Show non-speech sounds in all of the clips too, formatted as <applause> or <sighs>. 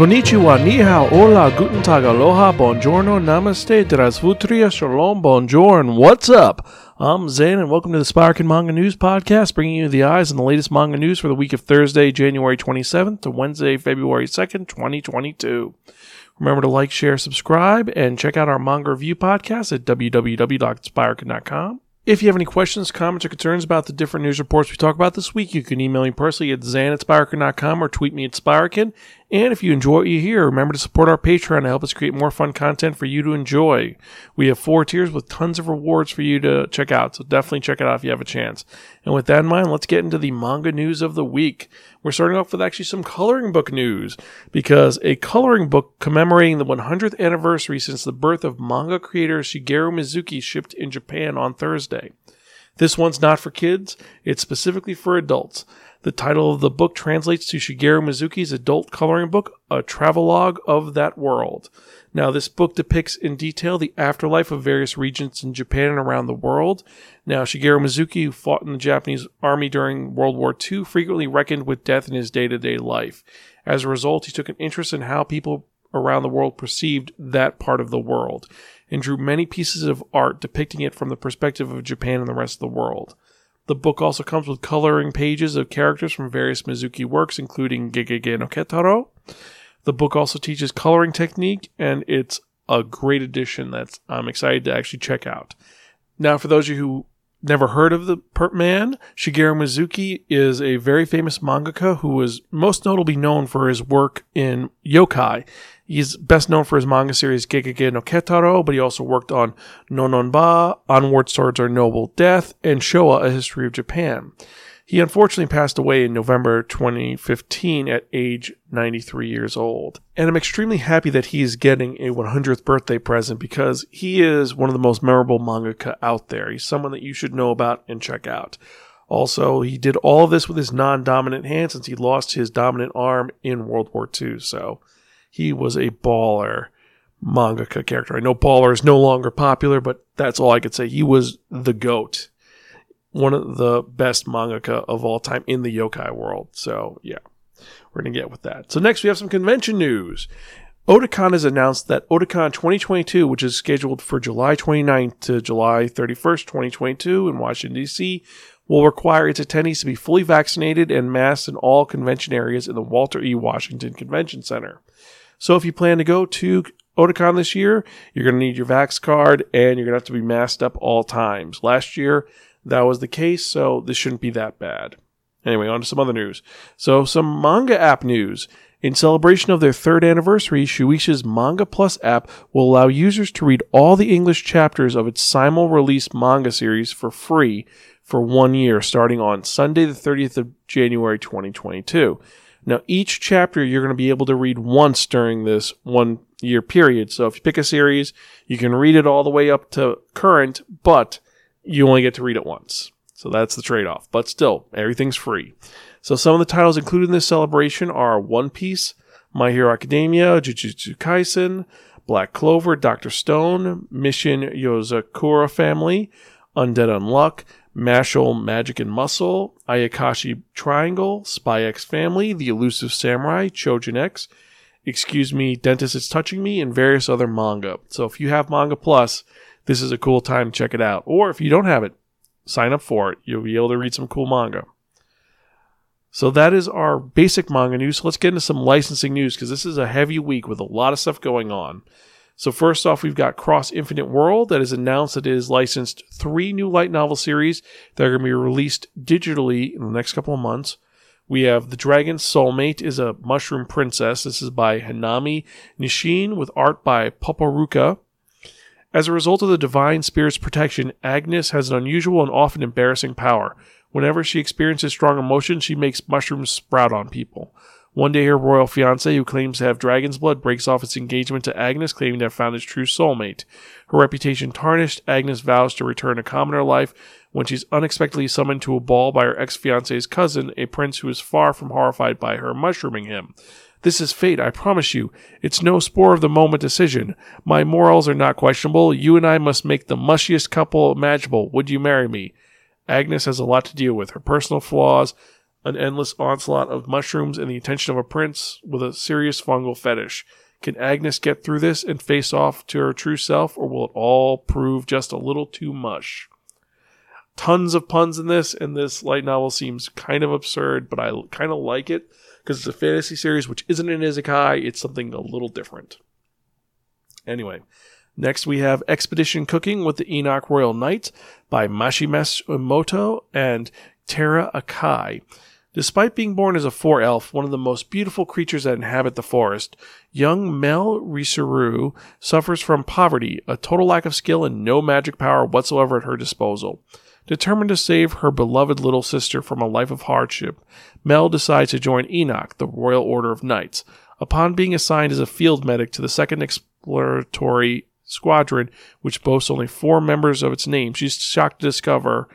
Konnichiwa, ni hao, hola, guten tag, aloha, buongiorno, namaste, drasvutria, shalom, bonjour, and what's up? I'm Zane, and welcome to the Spiraken Manga News Podcast, bringing you the eyes on the latest manga news for the week of Thursday, January 27th to Wednesday, February 2nd, 2022. Remember to like, share, subscribe, and check out our manga review podcast at www.spiraken.com. If you have any questions, comments, or concerns about the different news reports we talk about this week, you can email me personally at zan at or tweet me at spiraken. And if you enjoy what you hear, remember to support our Patreon to help us create more fun content for you to enjoy. We have four tiers with tons of rewards for you to check out, so definitely check it out if you have a chance. And with that in mind, let's get into the manga news of the week. We're starting off with actually some coloring book news because a coloring book commemorating the 100th anniversary since the birth of manga creator Shigeru Mizuki shipped in Japan on Thursday. This one's not for kids, it's specifically for adults. The title of the book translates to Shigeru Mizuki's adult coloring book, A Travelogue of That World. Now, this book depicts in detail the afterlife of various regions in Japan and around the world. Now, Shigeru Mizuki, who fought in the Japanese army during World War II, frequently reckoned with death in his day to day life. As a result, he took an interest in how people around the world perceived that part of the world and drew many pieces of art depicting it from the perspective of Japan and the rest of the world. The book also comes with coloring pages of characters from various Mizuki works, including Gegege no Kitaro. The book also teaches coloring technique, and it's a great addition that I'm excited to actually check out. Now, for those of you who never heard of the Pert Man, Shigeru Mizuki is a very famous mangaka who is most notably known for his work in yokai. He's best known for his manga series Gegege no Kitaro, but he also worked on Nononba, Onward Towards Our Noble Death, and Showa, A History of Japan. He unfortunately passed away in November 2015 at age 93 years old. And I'm extremely happy that he is getting a 100th birthday present because he is one of the most memorable mangaka out there. He's someone that you should know about and check out. Also, he did all of this with his non dominant hand since he lost his dominant arm in World War II. So he was a baller mangaka character. I know baller is no longer popular, but that's all I could say. He was the goat. One of the best mangaka of all time in the yokai world. So, yeah, we're going to get with that. So, next we have some convention news. Otakon has announced that Otakon 2022, which is scheduled for July 29th to July 31st, 2022 in Washington, D.C., will require its attendees to be fully vaccinated and masked in all convention areas in the Walter E. Washington Convention Center. So if you plan to go to Otakon this year, you're going to need your Vax card and you're going to have to be masked up all times. Last year, that was the case, so this shouldn't be that bad. Anyway, on to some other news. So, some manga app news. In celebration of their third anniversary, Shueisha's Manga Plus app will allow users to read all the English chapters of its simul release manga series for free for one year, starting on Sunday, the 30th of January 2022. Now, each chapter you're going to be able to read once during this one year period. So if you pick a series, you can read it all the way up to current, but you only get to read it once. So that's the trade off. But still, everything's free. So some of the titles included in this celebration are One Piece, My Hero Academia, Jujutsu Kaisen, Black Clover, Doctor Stone, Mission Yozakura Family, Undead Unluck, Mashle Magic and Muscle, Ayakashi Triangle, Spy X Family, The Elusive Samurai, Chojin X, Excuse Me, Dentist is Touching Me, and various other manga. So if you have Manga Plus, this is a cool time check it out. Or if you don't have it, sign up for it. You'll be able to read some cool manga. So that is our basic manga news. So let's get into some licensing news because this is a heavy week with a lot of stuff going on. So first off, we've got Cross Infinite World that has announced that it has licensed three new light novel series that are going to be released digitally in the next couple of months. We have The Dragon's Soulmate is a Mushroom Princess. This is by Hanami Nishin with art by Poporuka. As a result of the divine spirit's protection, Agnes has an unusual and often embarrassing power. Whenever she experiences strong emotion, she makes mushrooms sprout on people. One day, her royal fiance, who claims to have dragon's blood, breaks off its engagement to Agnes, claiming to have found his true soulmate. Her reputation tarnished, Agnes vows to return to commoner life when she's unexpectedly summoned to a ball by her ex fiance's cousin, a prince who is far from horrified by her mushrooming him. This is fate, I promise you. It's no spur of the moment decision. My morals are not questionable. You and I must make the mushiest couple imaginable. Would you marry me? Agnes has a lot to deal with her personal flaws, an endless onslaught of mushrooms and the attention of a prince with a serious fungal fetish. Can Agnes get through this and face off to her true self, or will it all prove just a little too much? Tons of puns in this, and this light novel seems kind of absurd, but I kind of like it because it's a fantasy series which isn't an isekai, it's something a little different. Anyway, next we have Expedition Cooking with the Enoch Royal Knight by Mashimesu and Tera Akai. Despite being born as a four elf, one of the most beautiful creatures that inhabit the forest, young Mel Risuru suffers from poverty, a total lack of skill, and no magic power whatsoever at her disposal. Determined to save her beloved little sister from a life of hardship, Mel decides to join Enoch, the Royal Order of Knights. Upon being assigned as a field medic to the 2nd Exploratory Squadron, which boasts only four members of its name, she's shocked to discover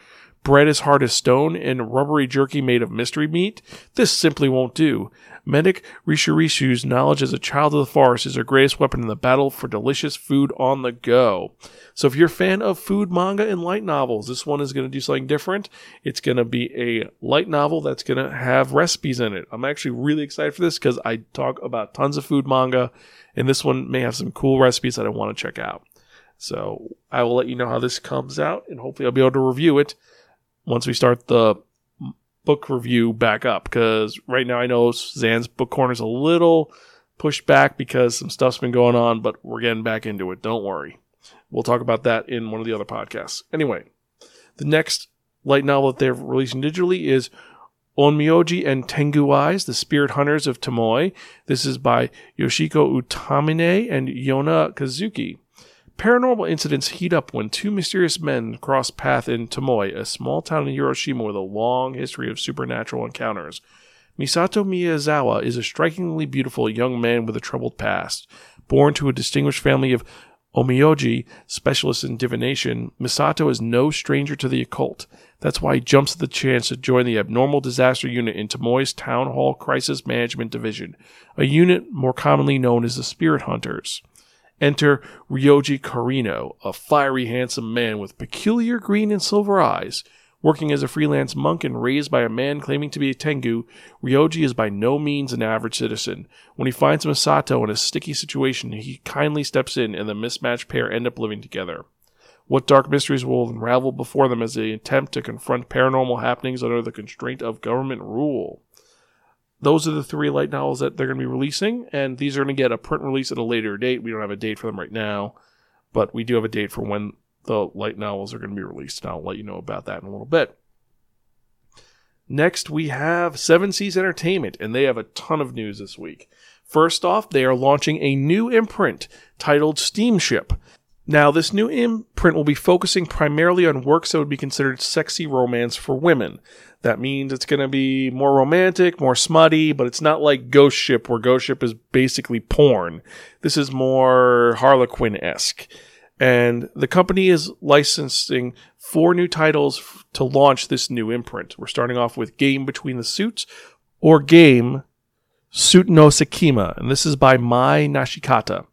bread as hard as stone, and rubbery jerky made of mystery meat? This simply won't do. Medic Rishirishu's knowledge as a child of the forest is her greatest weapon in the battle for delicious food on the go. So if you're a fan of food manga and light novels, this one is going to do something different. It's going to be a light novel that's going to have recipes in it. I'm actually really excited for this because I talk about tons of food manga, and this one may have some cool recipes that I want to check out. So I will let you know how this comes out, and hopefully I'll be able to review it once we start the book review back up because right now I know Zan's book corner is a little pushed back because some stuff's been going on, but we're getting back into it. Don't worry. We'll talk about that in one of the other podcasts. Anyway, the next light novel that they're releasing digitally is Onmyoji and Tengu Eyes, The Spirit Hunters of Tomoe. This is by Yoshiko Utamine and Yona Kazuki. Paranormal incidents heat up when two mysterious men cross path in Tomoe, a small town in Hiroshima with a long history of supernatural encounters. Misato Miyazawa is a strikingly beautiful young man with a troubled past. Born to a distinguished family of Onmyoji, specialists in divination, Misato is no stranger to the occult. That's why he jumps at the chance to join the Abnormal Disaster Unit in Tomoe's Town Hall Crisis Management Division, a unit more commonly known as the Spirit Hunters. Enter Ryoji Karino, a fiery, handsome man with peculiar green and silver eyes. Working as a freelance monk and raised by a man claiming to be a Tengu, Ryoji is by no means an average citizen. When he finds Misato in a sticky situation, he kindly steps in and the mismatched pair end up living together. What dark mysteries will unravel before them as they attempt to confront paranormal happenings under the constraint of government rule? Those are the three light novels that they're going to be releasing, and these are going to get a print release at a later date. We don't have a date for them right now, but we do have a date for when the light novels are going to be released, and I'll let you know about that in a little bit. Next, we have Seven Seas Entertainment, and they have a ton of news this week. First off, they are launching a new imprint titled Steamship. Now, this new imprint will be focusing primarily on works that would be considered sexy romance for women. That means it's going to be more romantic, more smutty, but it's not like Ghost Ship, where Ghost Ship is basically porn. This is more Harlequin esque. And the company is licensing four new titles f- to launch this new imprint. We're starting off with Game Between the Suits or Game Suit no Sekima, and this is by Mai Nishikata.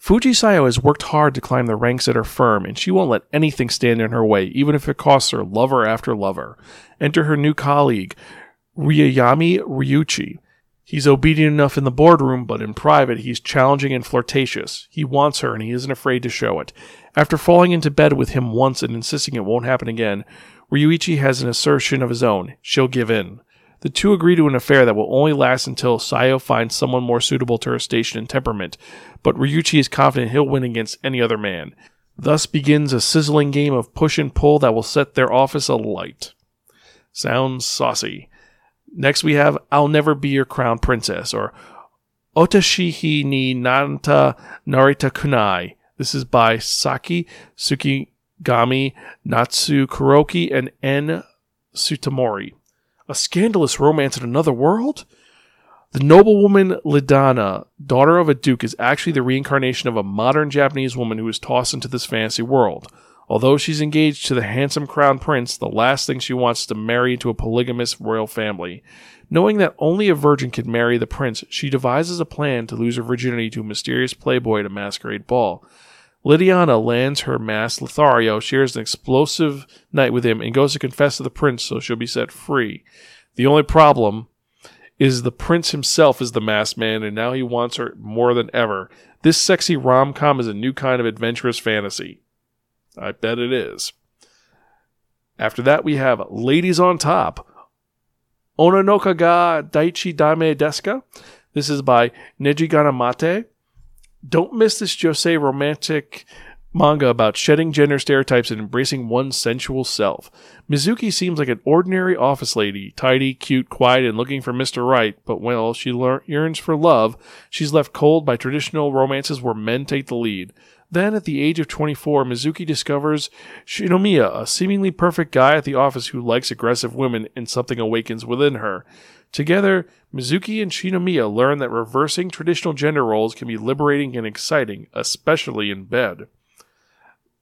Fuji Sayo has worked hard to climb the ranks at her firm, and she won't let anything stand in her way, even if it costs her lover after lover. Enter her new colleague, Ryayami Ryuchi. He's obedient enough in the boardroom, but in private, he's challenging and flirtatious. He wants her, and he isn't afraid to show it. After falling into bed with him once and insisting it won't happen again, Ryuichi has an assertion of his own. She'll give in. The two agree to an affair that will only last until Sayo finds someone more suitable to her station and temperament, but Ryuichi is confident he'll win against any other man. Thus begins a sizzling game of push and pull that will set their office alight. Sounds saucy. Next we have I'll Never Be Your Crown Princess, or Otashihi ni Nanta Narita Kunai. This is by Saki Tsukigami, Natsu Kuroki, and N. Sutamori. A scandalous romance in another world? The noblewoman Lidana, daughter of a duke, is actually the reincarnation of a modern Japanese woman who is tossed into this fantasy world. Although she's engaged to the handsome crown prince, the last thing she wants is to marry into a polygamous royal family. Knowing that only a virgin can marry the prince, she devises a plan to lose her virginity to a mysterious playboy at a masquerade ball. Lydiana lands her mask. Lothario shares an explosive night with him and goes to confess to the prince so she'll be set free. The only problem is the prince himself is the masked man, and now he wants her more than ever. This sexy rom com is a new kind of adventurous fantasy. I bet it is. After that, we have Ladies on Top. Onanoka ga Daichi Dame Deska. This is by Neji Ganamate. Don't miss this Josei romantic manga about shedding gender stereotypes and embracing one's sensual self. Mizuki seems like an ordinary office lady, tidy, cute, quiet, and looking for Mr. Right, but when she yearns for love, she's left cold by traditional romances where men take the lead. Then, at the age of 24, Mizuki discovers Shinomiya, a seemingly perfect guy at the office who likes aggressive women, and something awakens within her. Together, Mizuki and Shinomiya learn that reversing traditional gender roles can be liberating and exciting, especially in bed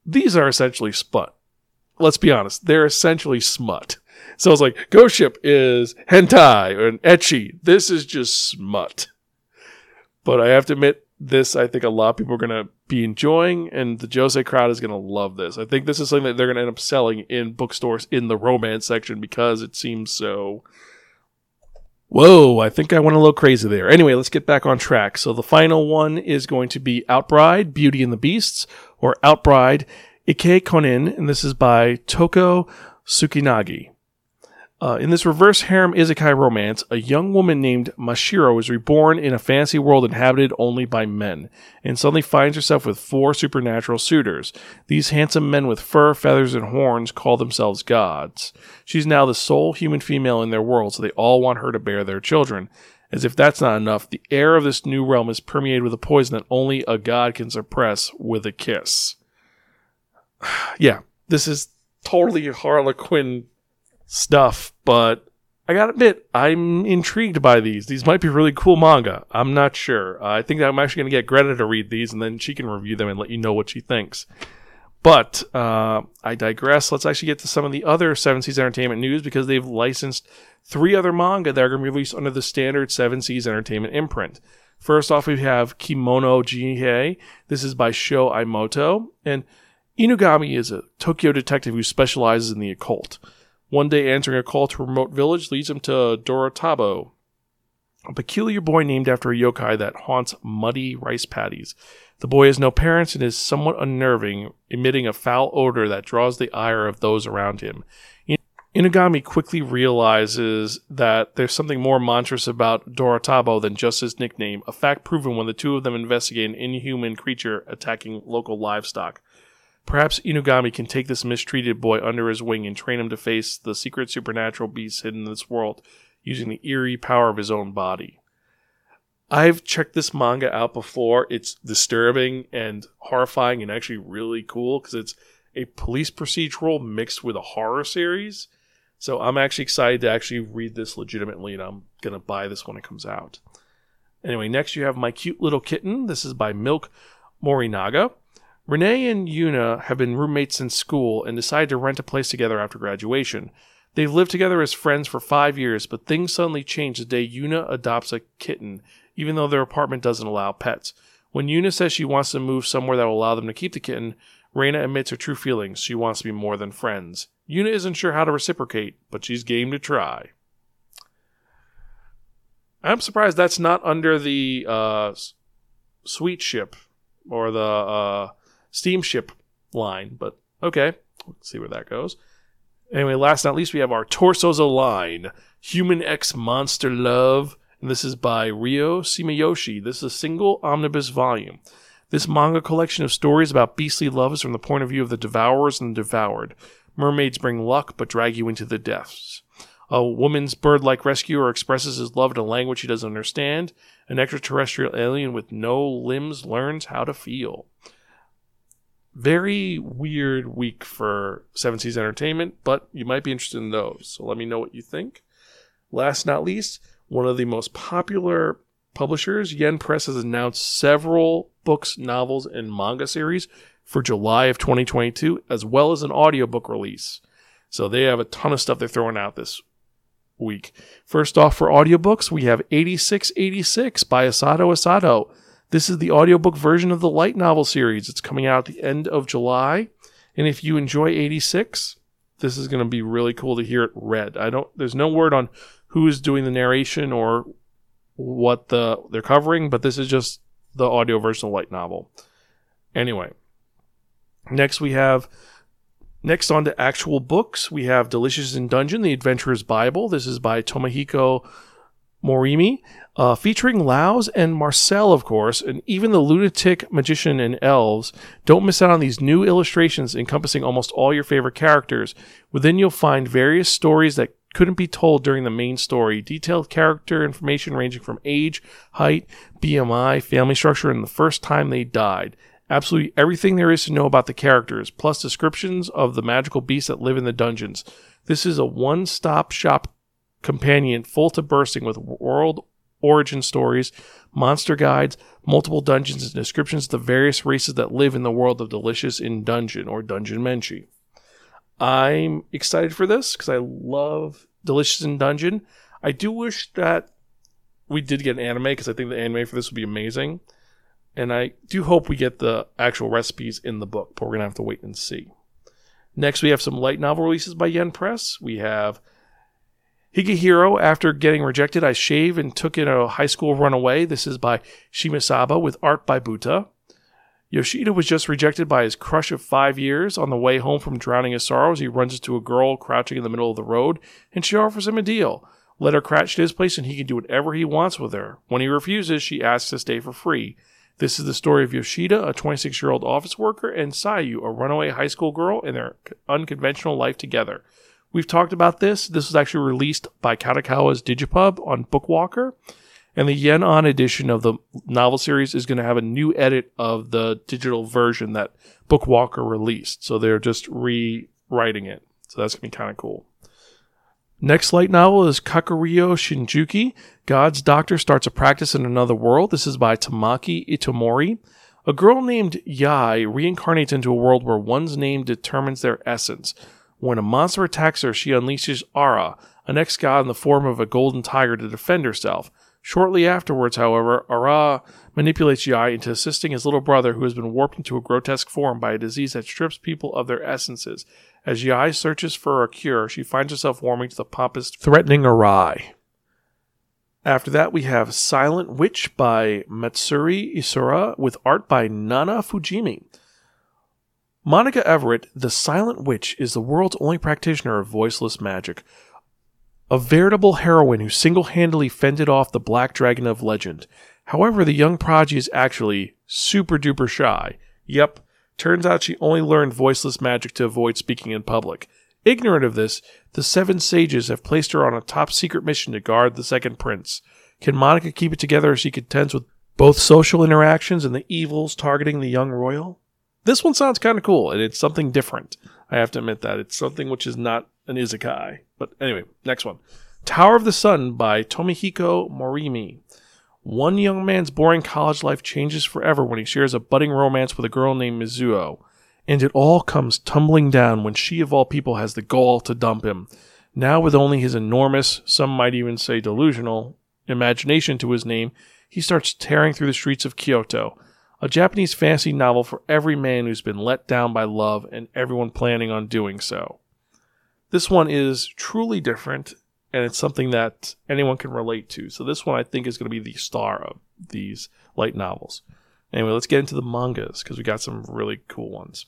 these are essentially smut. Let's be honest, they're essentially smut. So it's like Ghost Ship is hentai and ecchi. This is just smut. But I have to admit, this I think a lot of people are going to be enjoying, and the Josei crowd is going to love this. I think this is something that they're going to end up selling in bookstores in the romance section because it seems so. Whoa, I think I went a little crazy there. Anyway, let's get back on track. So the final one is going to be Outbride, Beauty and the Beasts, or Outbride Ike Konin, and this is by Toko Tsukinagi. Uh, in this reverse harem isekai romance, a young woman named Mashiro is reborn in a fantasy world inhabited only by men, and suddenly finds herself with four supernatural suitors. These handsome men with fur, feathers, and horns call themselves gods. She's now the sole human female in their world, so they all want her to bear their children. As if that's not enough, the air of this new realm is permeated with a poison that only a god can suppress with a kiss. <sighs> yeah, this is totally Harlequin stuff, but I gotta admit, I'm intrigued by these. These might be really cool manga. I'm not sure. Uh, I think I'm actually gonna get Greta to read these, and then she can review them and let you know what she thinks. But uh, I digress. Let's actually get to some of the other Seven Seas Entertainment news because they've licensed three other manga that are going to be released under the standard Seven Seas Entertainment imprint. First off, we have Kemono Jihen. This is by Sho Imoto. And Inugami is a Tokyo detective who specializes in the occult. One day, answering a call to a remote village leads him to Dorotabo, a peculiar boy named after a yokai that haunts muddy rice paddies. The boy has no parents and is somewhat unnerving, emitting a foul odor that draws the ire of those around him. Inugami quickly realizes that there's something more monstrous about Dorotabo than just his nickname, a fact proven when the two of them investigate an inhuman creature attacking local livestock. Perhaps Inugami can take this mistreated boy under his wing and train him to face the secret supernatural beasts hidden in this world using the eerie power of his own body. I've checked this manga out before. It's disturbing and horrifying and actually really cool because it's a police procedural mixed with a horror series. So I'm actually excited to actually read this legitimately and I'm going to buy this when it comes out. Anyway, next you have My Cute Little Kitten. This is by Milk Morinaga. Renee and Yuna have been roommates since school and decide to rent a place together after graduation. They've lived together as friends for five years, but things suddenly change the day Yuna adopts a kitten, even though their apartment doesn't allow pets. When Yuna says she wants to move somewhere that will allow them to keep the kitten, Reina admits her true feelings. She wants to be more than friends. Yuna isn't sure how to reciprocate, but she's game to try. I'm surprised that's not under the uh, sweet ship or the uh, steamship line, but okay, let's see where that goes. Anyway, last not least, we have our Torsos Align Human X Monster Love, and this is by Ryo Shimayoshi. This is a single omnibus volume. This manga collection of stories about beastly love is from the point of view of the devourers and the devoured. Mermaids bring luck but drag you into the depths. A woman's bird like rescuer expresses his love in a language he doesn't understand. An extraterrestrial alien with no limbs learns how to feel very weird week for Seven Seas Entertainment, but you might be interested in those. So let me know what you think. Last not least, one of the most popular publishers, Yen Press, has announced several books, novels, and manga series for July of 2022, as well as an audiobook release. So they have a ton of stuff they're throwing out this week. First off, for audiobooks, we have 8686 by Asato Asato. This is the audiobook version of the light novel series. It's coming out at the end of July. And if you enjoy 86, this is going to be really cool to hear it read. I don't there's no word on who is doing the narration or what the they're covering, but this is just the audio version of the light novel. Anyway, next we have next on to actual books. We have Delicious in Dungeon: The Adventurer's Bible. This is by Tomohiko Morimi, uh, featuring Laios and Marcille, of course, and even the lunatic magician and elves. Don't miss out on these new illustrations encompassing almost all your favorite characters. Within, you'll find various stories that couldn't be told during the main story. Detailed character information ranging from age, height, BMI, family structure, and the first time they died. Absolutely everything there is to know about the characters, plus descriptions of the magical beasts that live in the dungeons. This is a one stop shop companion full to bursting with world origin stories, monster guides, multiple dungeons, and descriptions of the various races that live in the world of Delicious in Dungeon or Dungeon Menchie. I'm excited for this because I love Delicious in Dungeon. I do wish that we did get an anime because I think the anime for this would be amazing. And I do hope we get the actual recipes in the book, but we're going to have to wait and see. Next, we have some light novel releases by Yen Press. We have Higehiro, after getting rejected, I shave and took in a high school runaway. This is by Shimesaba with art by Buta. Yoshida was just rejected by his crush of five years. On the way home from drowning his sorrows, he runs into a girl crouching in the middle of the road, and she offers him a deal. Let her crash at his place, and he can do whatever he wants with her. When he refuses, she asks to stay for free. This is the story of Yoshida, a 26 year old office worker, and Sayu, a runaway high school girl, and their unconventional life together. We've talked about this. This was actually released by Kadokawa's Digipub on Bookwalker. And the Yen On edition of the novel series is going to have a new edit of the digital version that Bookwalker released. So they're just rewriting it. So that's going to be kind of cool. Next light novel is Kakuryo Shinjuki. God's Doctor starts a practice in another world. This is by Tamaki Itomori. A girl named Yai reincarnates into a world where one's name determines their essence. When a monster attacks her, she unleashes Ara, an ex god in the form of a golden tiger, to defend herself. Shortly afterwards, however, Ara manipulates Yai into assisting his little brother, who has been warped into a grotesque form by a disease that strips people of their essences. As Yai searches for a cure, she finds herself warming to the pompous, threatening Arai. After that, we have Silent Witch by Matsuri Isora with art by Nana Fujimi. Monica Everett, the Silent Witch, is the world's only practitioner of voiceless magic a veritable heroine who single handedly fended off the Black Dragon of legend. However, the young prodigy is actually super duper shy. Yep, turns out she only learned voiceless magic to avoid speaking in public. Ignorant of this, the seven sages have placed her on a top secret mission to guard the second prince. Can Monica keep it together as she contends with both social interactions and the evils targeting the young royal? This one sounds kind of cool, and it's something different. I have to admit that. It's something which is not an isekai. But anyway, next one. Tower of the Sun by Tomihiko Morimi. One young man's boring college life changes forever when he shares a budding romance with a girl named Mizuo. And it all comes tumbling down when she, of all people, has the gall to dump him. Now, with only his enormous, some might even say delusional, imagination to his name, he starts tearing through the streets of Kyoto. A Japanese fantasy novel for every man who's been let down by love and everyone planning on doing so. This one is truly different, and it's something that anyone can relate to. So this one I think is going to be the star of these light novels. Anyway, let's get into the mangas because we got some really cool ones.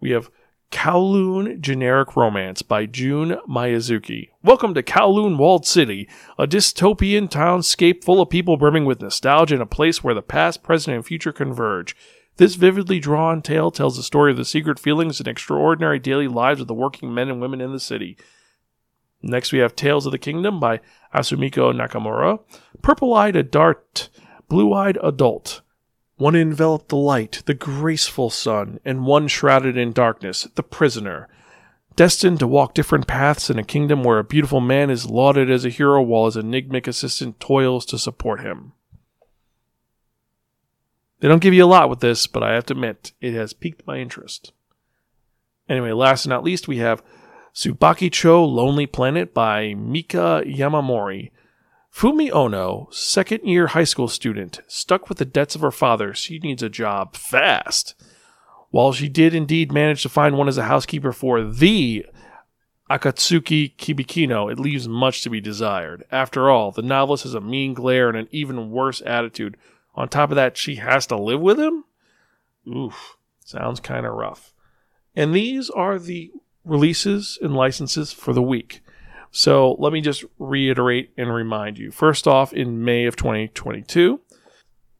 We have Kowloon Generic Romance by Jun Mayuzuki. Welcome to Kowloon Walled City, a dystopian townscape full of people brimming with nostalgia and a place where the past, present, and future converge. This vividly drawn tale tells the story of the secret feelings and extraordinary daily lives of the working men and women in the city. Next, we have Tales of the Kingdom by Asumiko Nakamura. Purple eyed adult, blue eyed adult. One enveloped the light, the graceful sun, and one shrouded in darkness, the prisoner. Destined to walk different paths in a kingdom where a beautiful man is lauded as a hero while his enigmatic assistant toils to support him. They don't give you a lot with this, but I have to admit, it has piqued my interest. Anyway, last and not least, we have Tsubakicho Lonely Planet by Mika Yamamori. Fumi Ono, second year high school student, stuck with the debts of her father, she needs a job fast. While she did indeed manage to find one as a housekeeper for the Akatsuki Kibikino, it leaves much to be desired. After all, the novelist has a mean glare and an even worse attitude. On top of that, she has to live with him? Oof, sounds kind of rough. And these are the releases and licenses for the week. So let me just reiterate and remind you. First off, in May of 2022,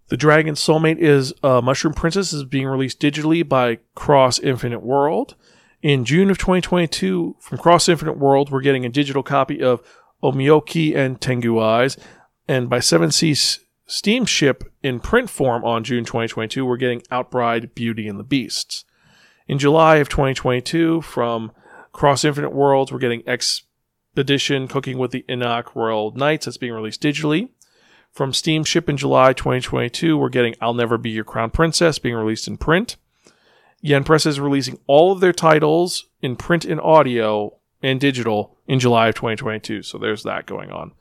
The Dragon Soulmate is uh, Mushroom Princess is being released digitally by Cross Infinite World. In June of 2022, from Cross Infinite World, we're getting a digital copy of Onmyoji and Tengu Eyes. And by 7 Seas Steamship in print form on June 2022, we're getting Outbride, Beauty and the Beasts. In July of 2022, from Cross Infinite Worlds, we're getting Expedition Cooking with the Enoch Royal Knights that's being released digitally. From Steamship in July 2022, we're getting I'll Never Be Your Crown Princess being released in print. Yen Press is releasing all of their titles in print and audio and digital in July of 2022. So there's that going on.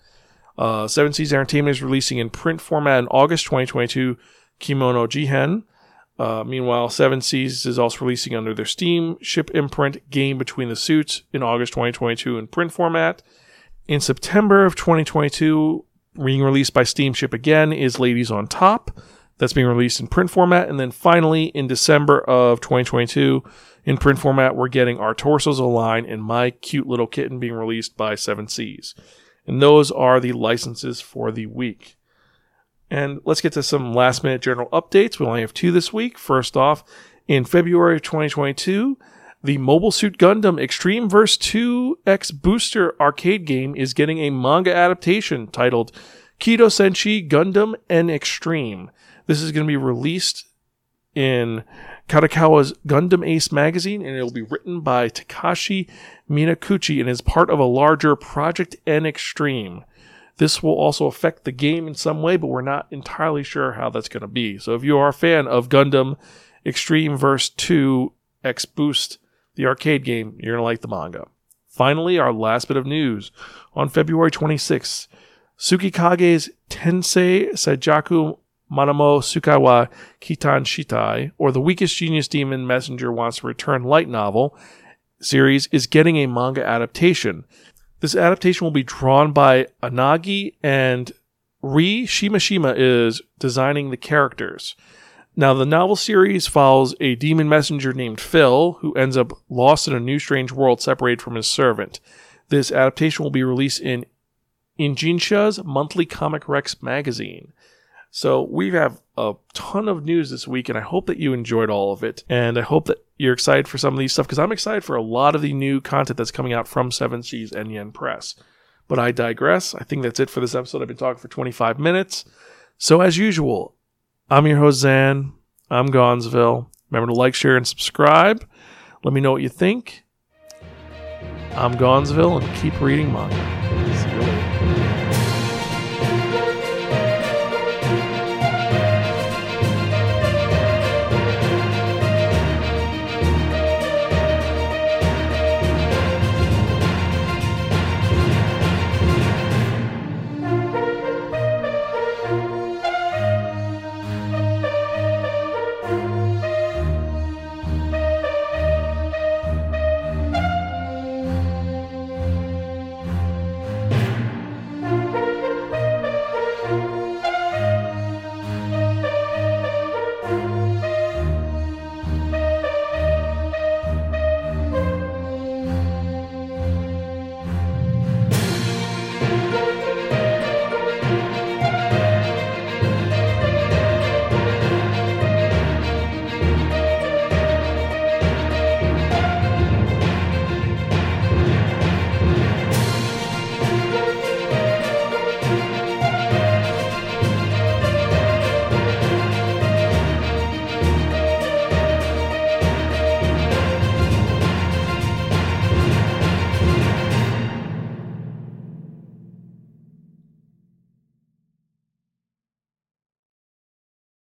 Uh, Seven Seas Entertainment is releasing in print format in August 2022 Kemono Jihen. Uh, meanwhile, Seven Seas is also releasing under their Steam ship imprint Game Between the Suits in August 2022 in print format. In September of 2022, being released by Steamship again is Ladies on Top. That's being released in print format. And then finally, in December of 2022, in print format, we're getting Our Torsos Align and My Cute Little Kitten being released by Seven Seas. And those are the licenses for the week. And let's get to some last minute general updates. We only have two this week. First off, in February of 2022, the Mobile Suit Gundam Extreme Verse 2 X Booster arcade game is getting a manga adaptation titled Kido Senshi Gundam N Extreme. This is going to be released in Kadokawa's Gundam Ace magazine, and it'll be written by Takashi Minakuchi and is part of a larger Project N Extreme. This will also affect the game in some way, but we're not entirely sure how that's going to be. So if you are a fan of Gundam Extreme Verse 2 X Boost, the arcade game, you're going to like the manga. Finally, our last bit of news. On February 26th, Tsukikage's Tensei Seijaku Manamo Sukawa Kitan Shitai, or The Weakest Genius Demon Messenger Wants to Return light novel series, is getting a manga adaptation. This adaptation will be drawn by Anagi, and Ri Shimashima is designing the characters. Now, the novel series follows a demon messenger named Phil, who ends up lost in a new strange world separated from his servant. This adaptation will be released in Ichijinsha's monthly Comic Rex magazine. So we have a ton of news this week, and I hope that you enjoyed all of it. And I hope that you're excited for some of these stuff because I'm excited for a lot of the new content that's coming out from Seven Seas and Yen Press. But I digress. I think that's it for this episode. I've been talking for 25 minutes. So as usual, I'm your host Zan. I'm Gonzville. Remember to like, share, and subscribe. Let me know what you think. I'm Gonzville, and keep reading manga.